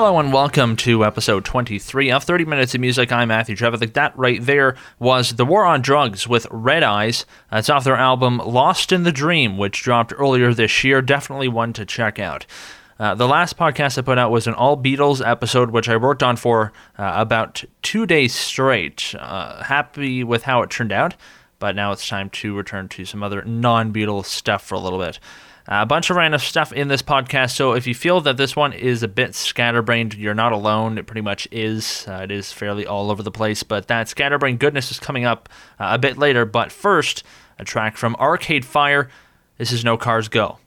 Hello and welcome to episode 23 of 30 Minutes of Music. I'm Matthew Trevithick. That right there was The War on Drugs with Red Eyes. It's off their album Lost in the Dream, which dropped earlier this year. Definitely one to check out. Uh, the last podcast I put out was an all Beatles episode, which I worked on for uh, about two days straight. Uh, happy with how it turned out, but now it's time to return to some other non Beatles stuff for a little bit. A bunch of random stuff in this podcast. So if you feel that this one is a bit scatterbrained, you're not alone. It pretty much is. Uh, it is fairly all over the place. But that scatterbrained goodness is coming up uh, a bit later. But first, a track from Arcade Fire. This is No Cars Go.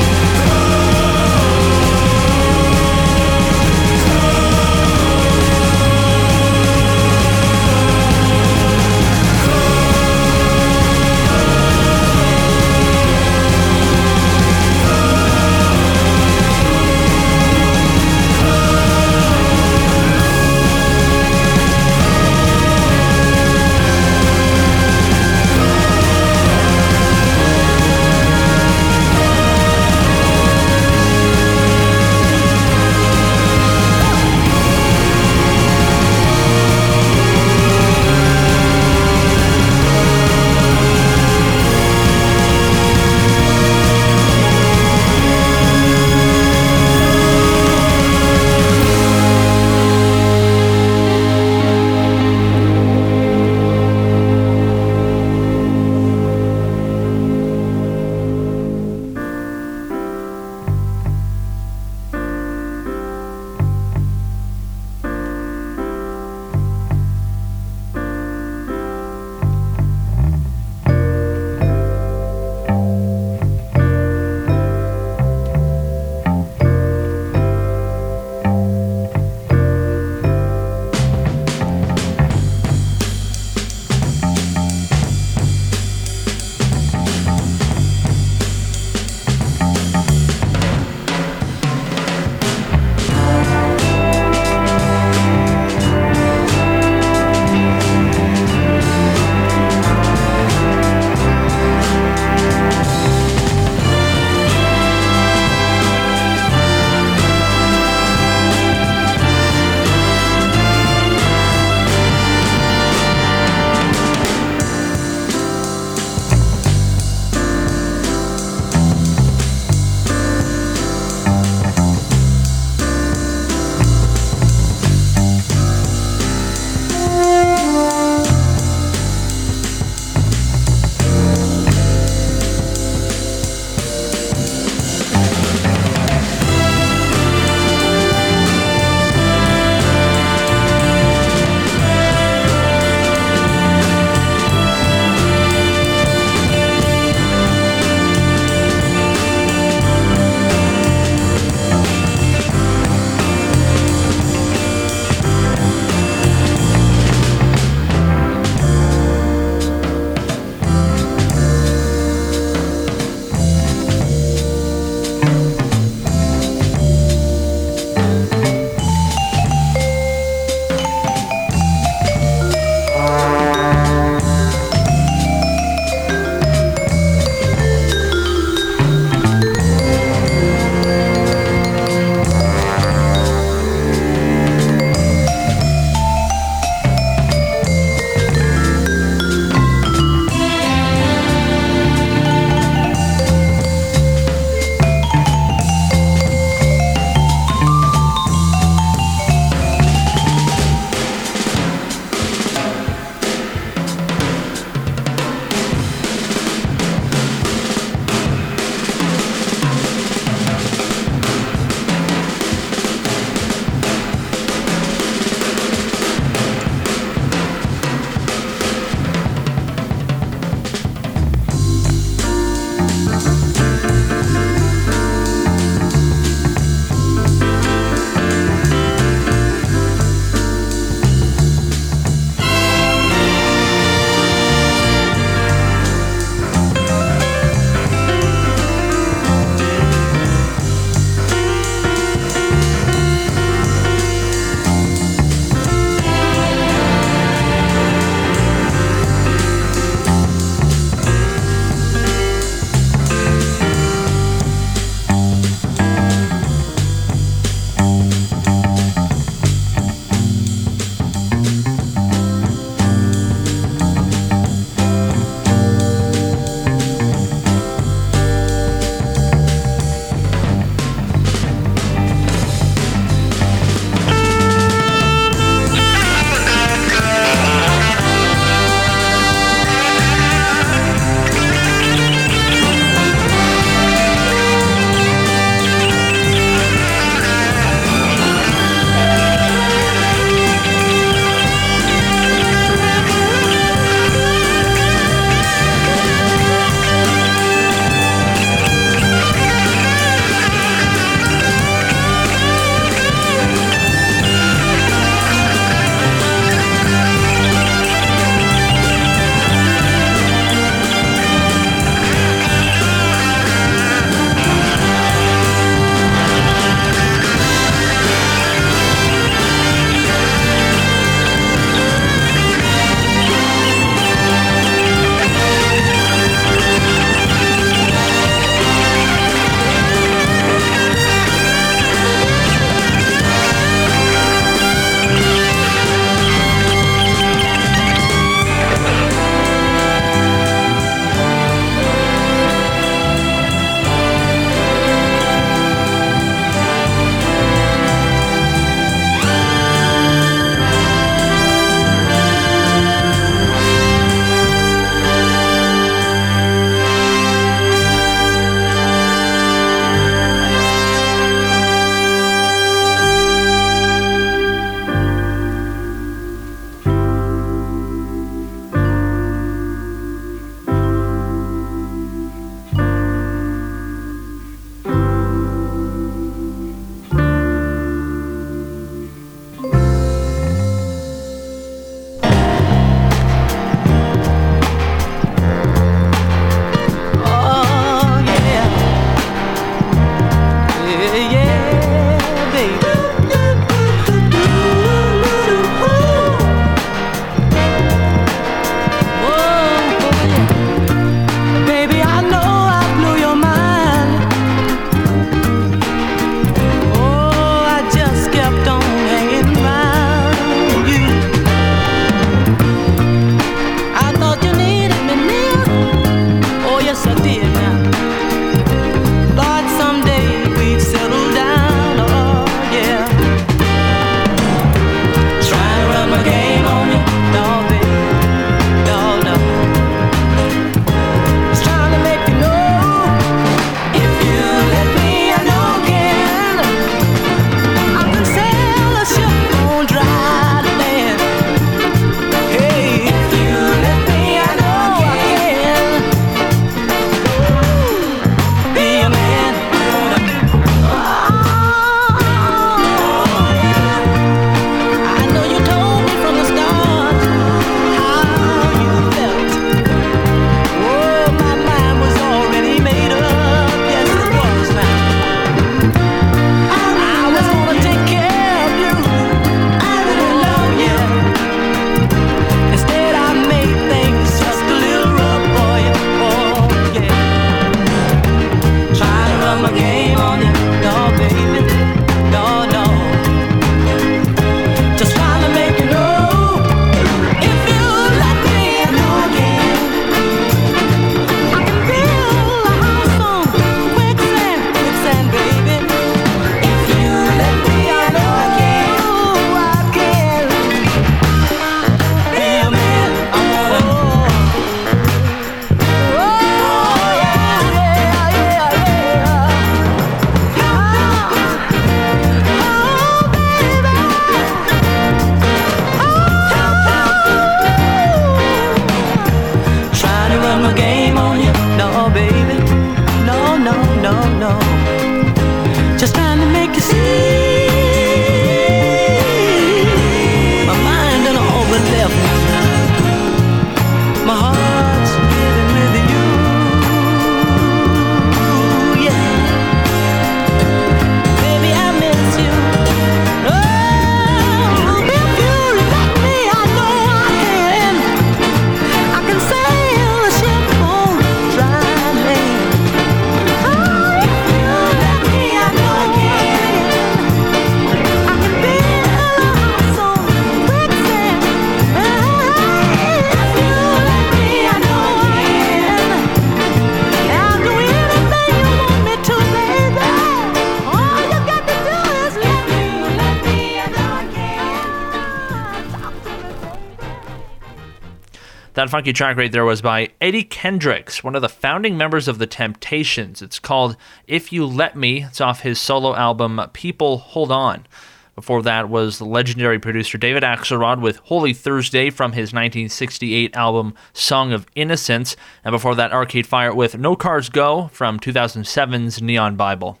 Funky track right there was by Eddie Kendricks, one of the founding members of the Temptations. It's called If You Let Me. It's off his solo album People Hold On. Before that was the legendary producer David Axelrod with Holy Thursday from his 1968 album Song of Innocence. And before that, Arcade Fire with No Cars Go from 2007's Neon Bible.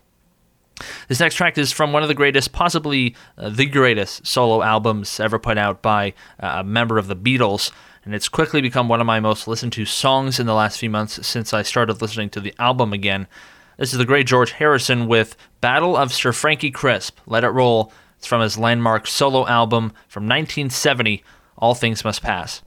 This next track is from one of the greatest, possibly uh, the greatest solo albums ever put out by uh, a member of the Beatles and it's quickly become one of my most listened to songs in the last few months since I started listening to the album again. This is the great George Harrison with Ballad of Sir Frankie Crisp. Let it roll. It's from his landmark solo album from 1970, All Things Must Pass.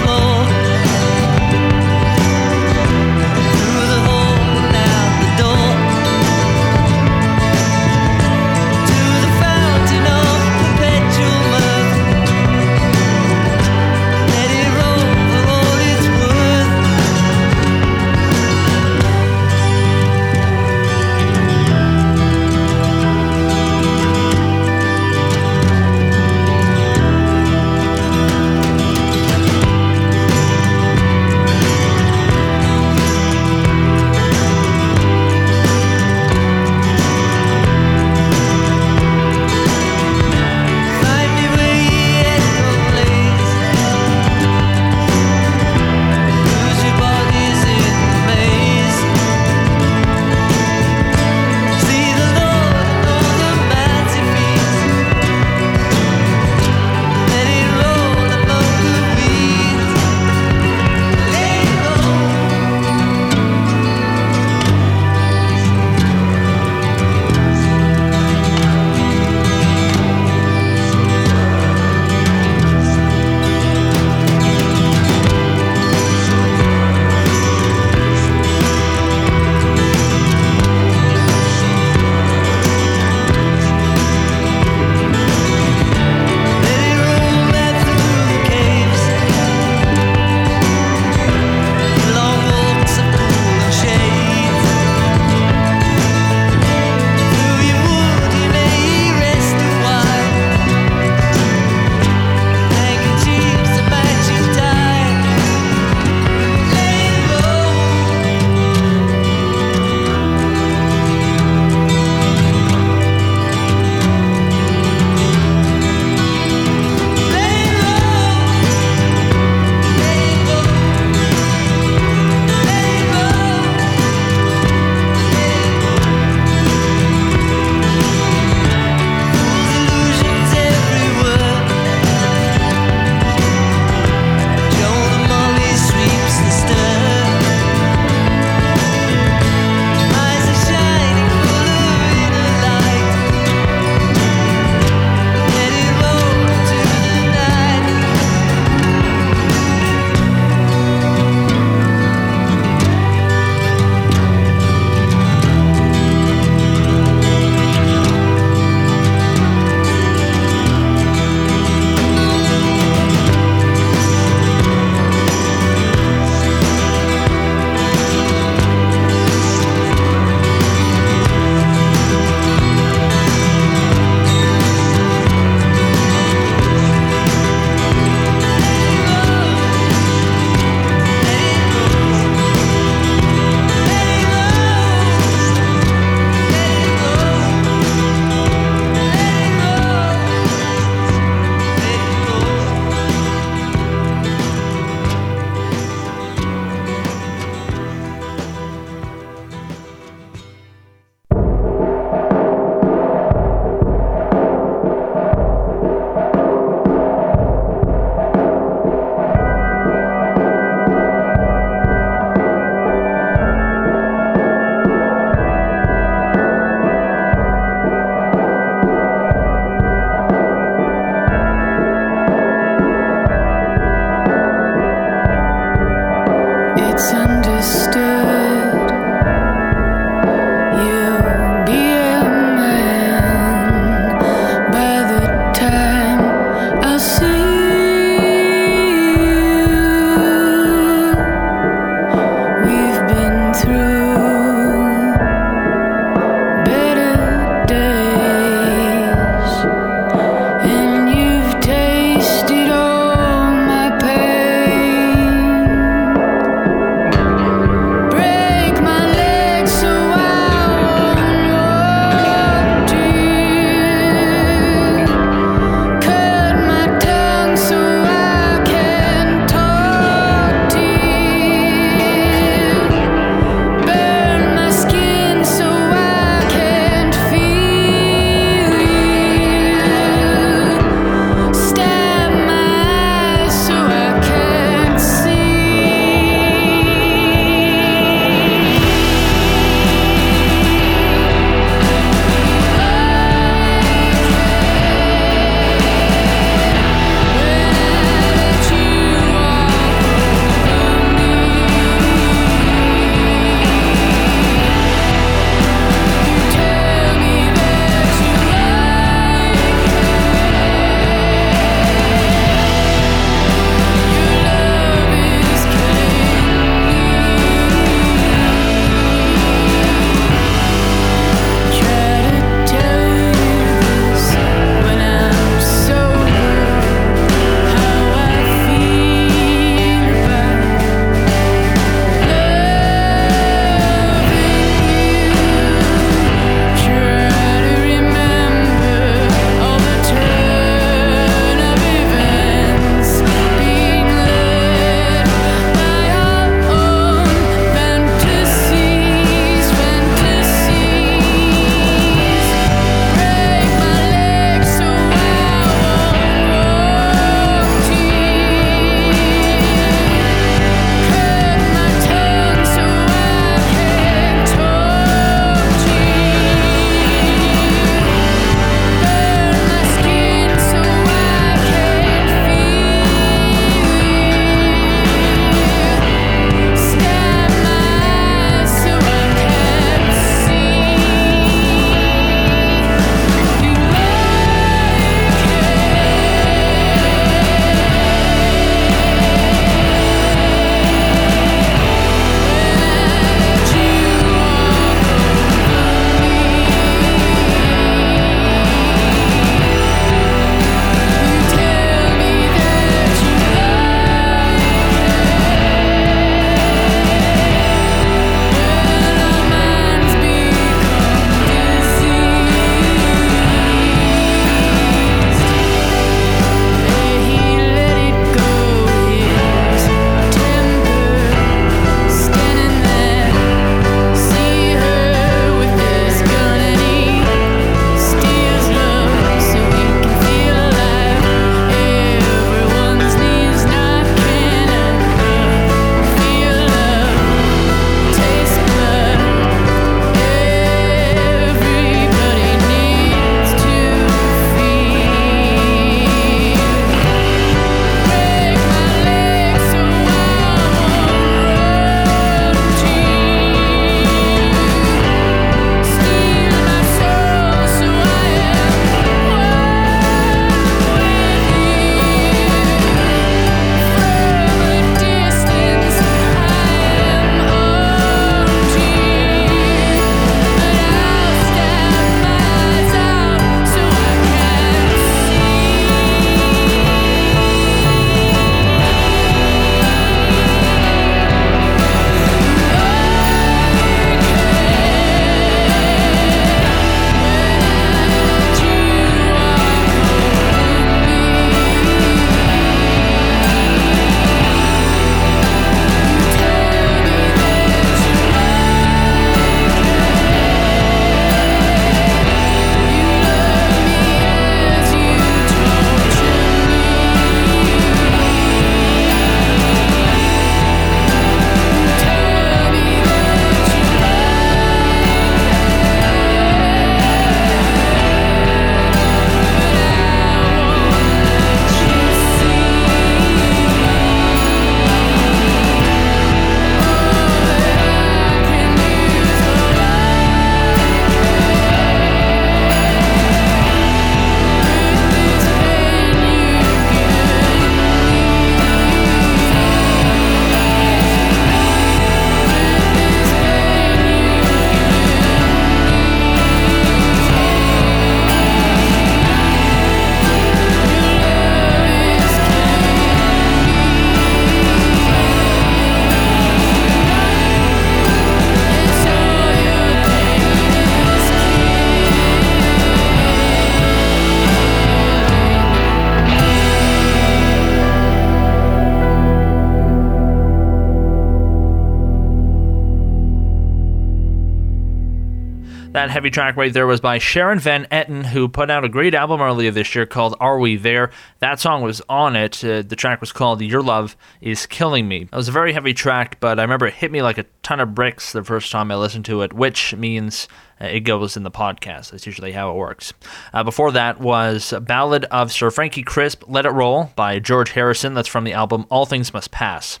Heavy track right there was by Sharon Van Etten, who put out a great album earlier this year called Are We There? That song was on it. Uh, the track was called Your Love Is Killing Me. It was a very heavy track, but I remember it hit me like a ton of bricks the first time I listened to it, which means uh, it goes in the podcast. That's usually how it works. Uh, before that was Ballad of Sir Frankie Crisp, Let It Roll by George Harrison. That's from the album All Things Must Pass.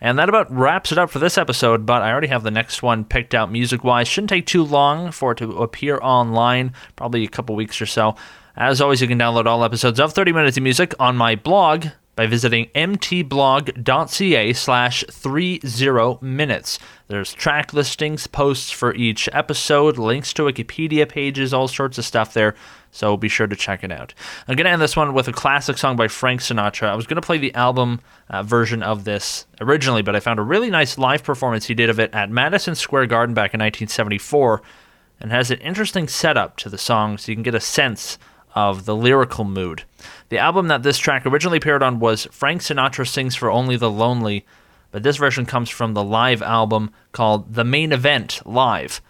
And that about wraps it up for this episode, but I already have the next one picked out music wise. Shouldn't take too long for it to appear online, probably a couple weeks or so. As always, you can download all episodes of 30 Minutes of Music on my blog by visiting mtblog.ca slash 30 minutes. There's track listings, posts for each episode, links to Wikipedia pages, all sorts of stuff there so be sure to check it out. I'm going to end this one with a classic song by Frank Sinatra. I was going to play the album uh, version of this originally, but I found a really nice live performance he did of it at Madison Square Garden back in 1974 and has an interesting setup to the song so you can get a sense of the lyrical mood. The album that this track originally appeared on was Frank Sinatra Sings for Only the Lonely, but this version comes from the live album called The Main Event Live.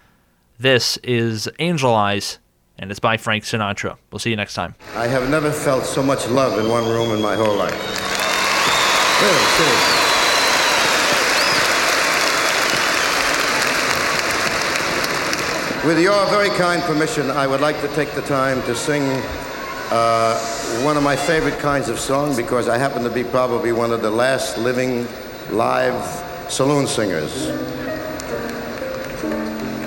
This is Angel Eyes and it's by Frank Sinatra. We'll see you next time. I have never felt so much love in one room in my whole life. Really, seriously. With your very kind permission, I would like to take the time to sing uh, one of my favorite kinds of song because I happen to be probably one of the last living live saloon singers.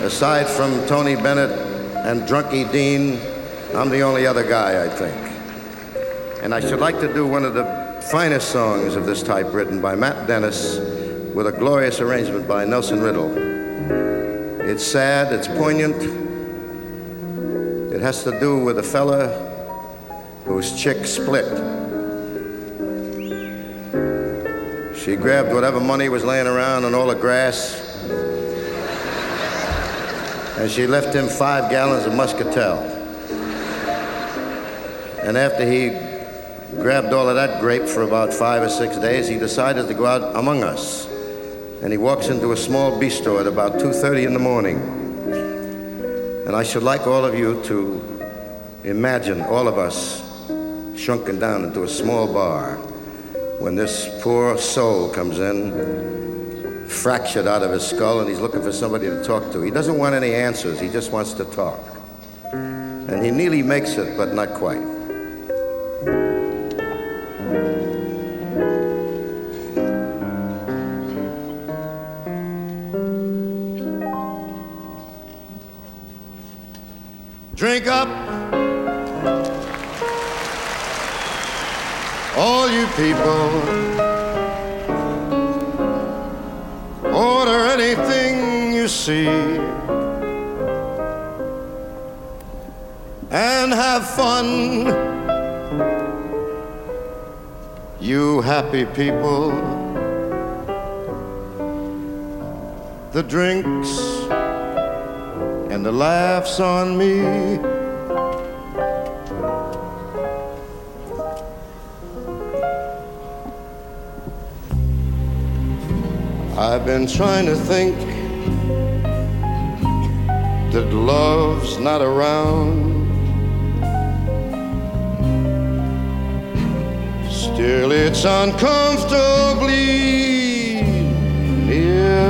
Aside from Tony Bennett and Drunky Dean. I'm the only other guy, I think. And I should like to do one of the finest songs of this type written by Matt Dennis with a glorious arrangement by Nelson Riddle. It's sad, it's poignant. It has to do with a fella whose chick split. She grabbed whatever money was laying around and all the grass and she left him five gallons of muscatel. And after he grabbed all of that grape for about five or six days, he decided to go out among us. And he walks into a small bistro at about 2.30 in the morning. And I should like all of you to imagine all of us shrunken down into a small bar when this poor soul comes in fractured out of his skull and he's looking for somebody to talk to. He doesn't want any answers, he just wants to talk. And he nearly makes it, but not quite. People, the drinks and the laughs on me. I've been trying to think that love's not around. Still, it's uncomfortably near.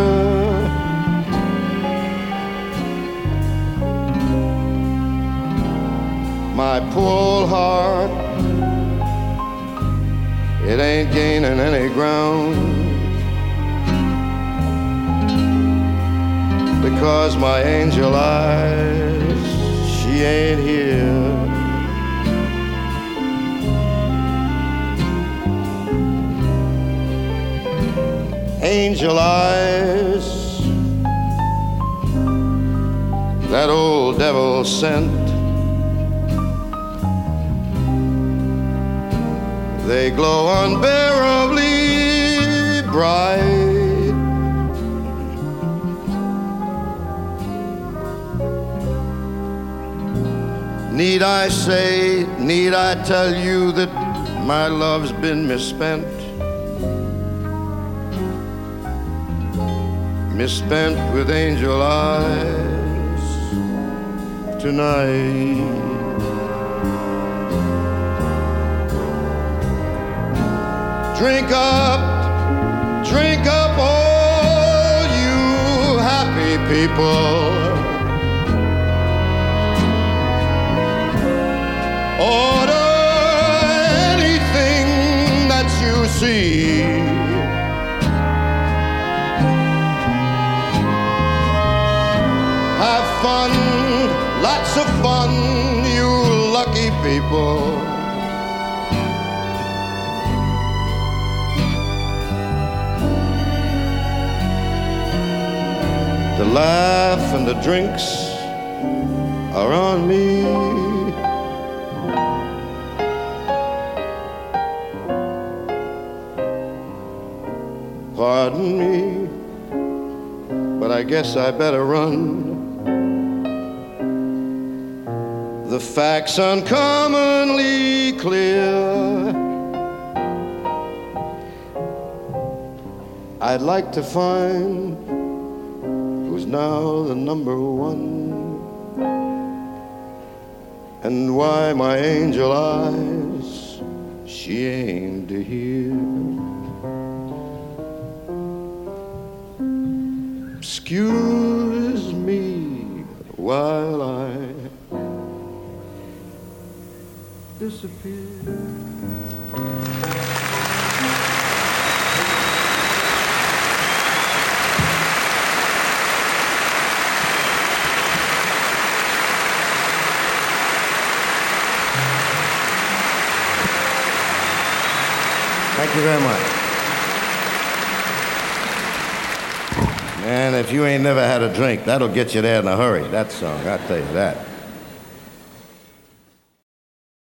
My poor heart, it ain't gaining any ground. because my angel eyes, she ain't here. Angel eyes, that old devil sent. They glow unbearably bright. Need I say, need I tell you that my love's been misspent? Misspent with angel eyes. tonight. Drink up, drink up, all you happy people. Order anything that you see. Fun, lots of fun, you lucky people. The laugh and the drinks are on me. Pardon me, but I guess I better run. The facts uncommonly clear. I'd like to find who's now the number one and why my angel eyes she aimed to hear. Excuse me while I disappear. Thank you very much. Man, if you ain't never had a drink, that'll get you there in a hurry, that song, I'll tell you that.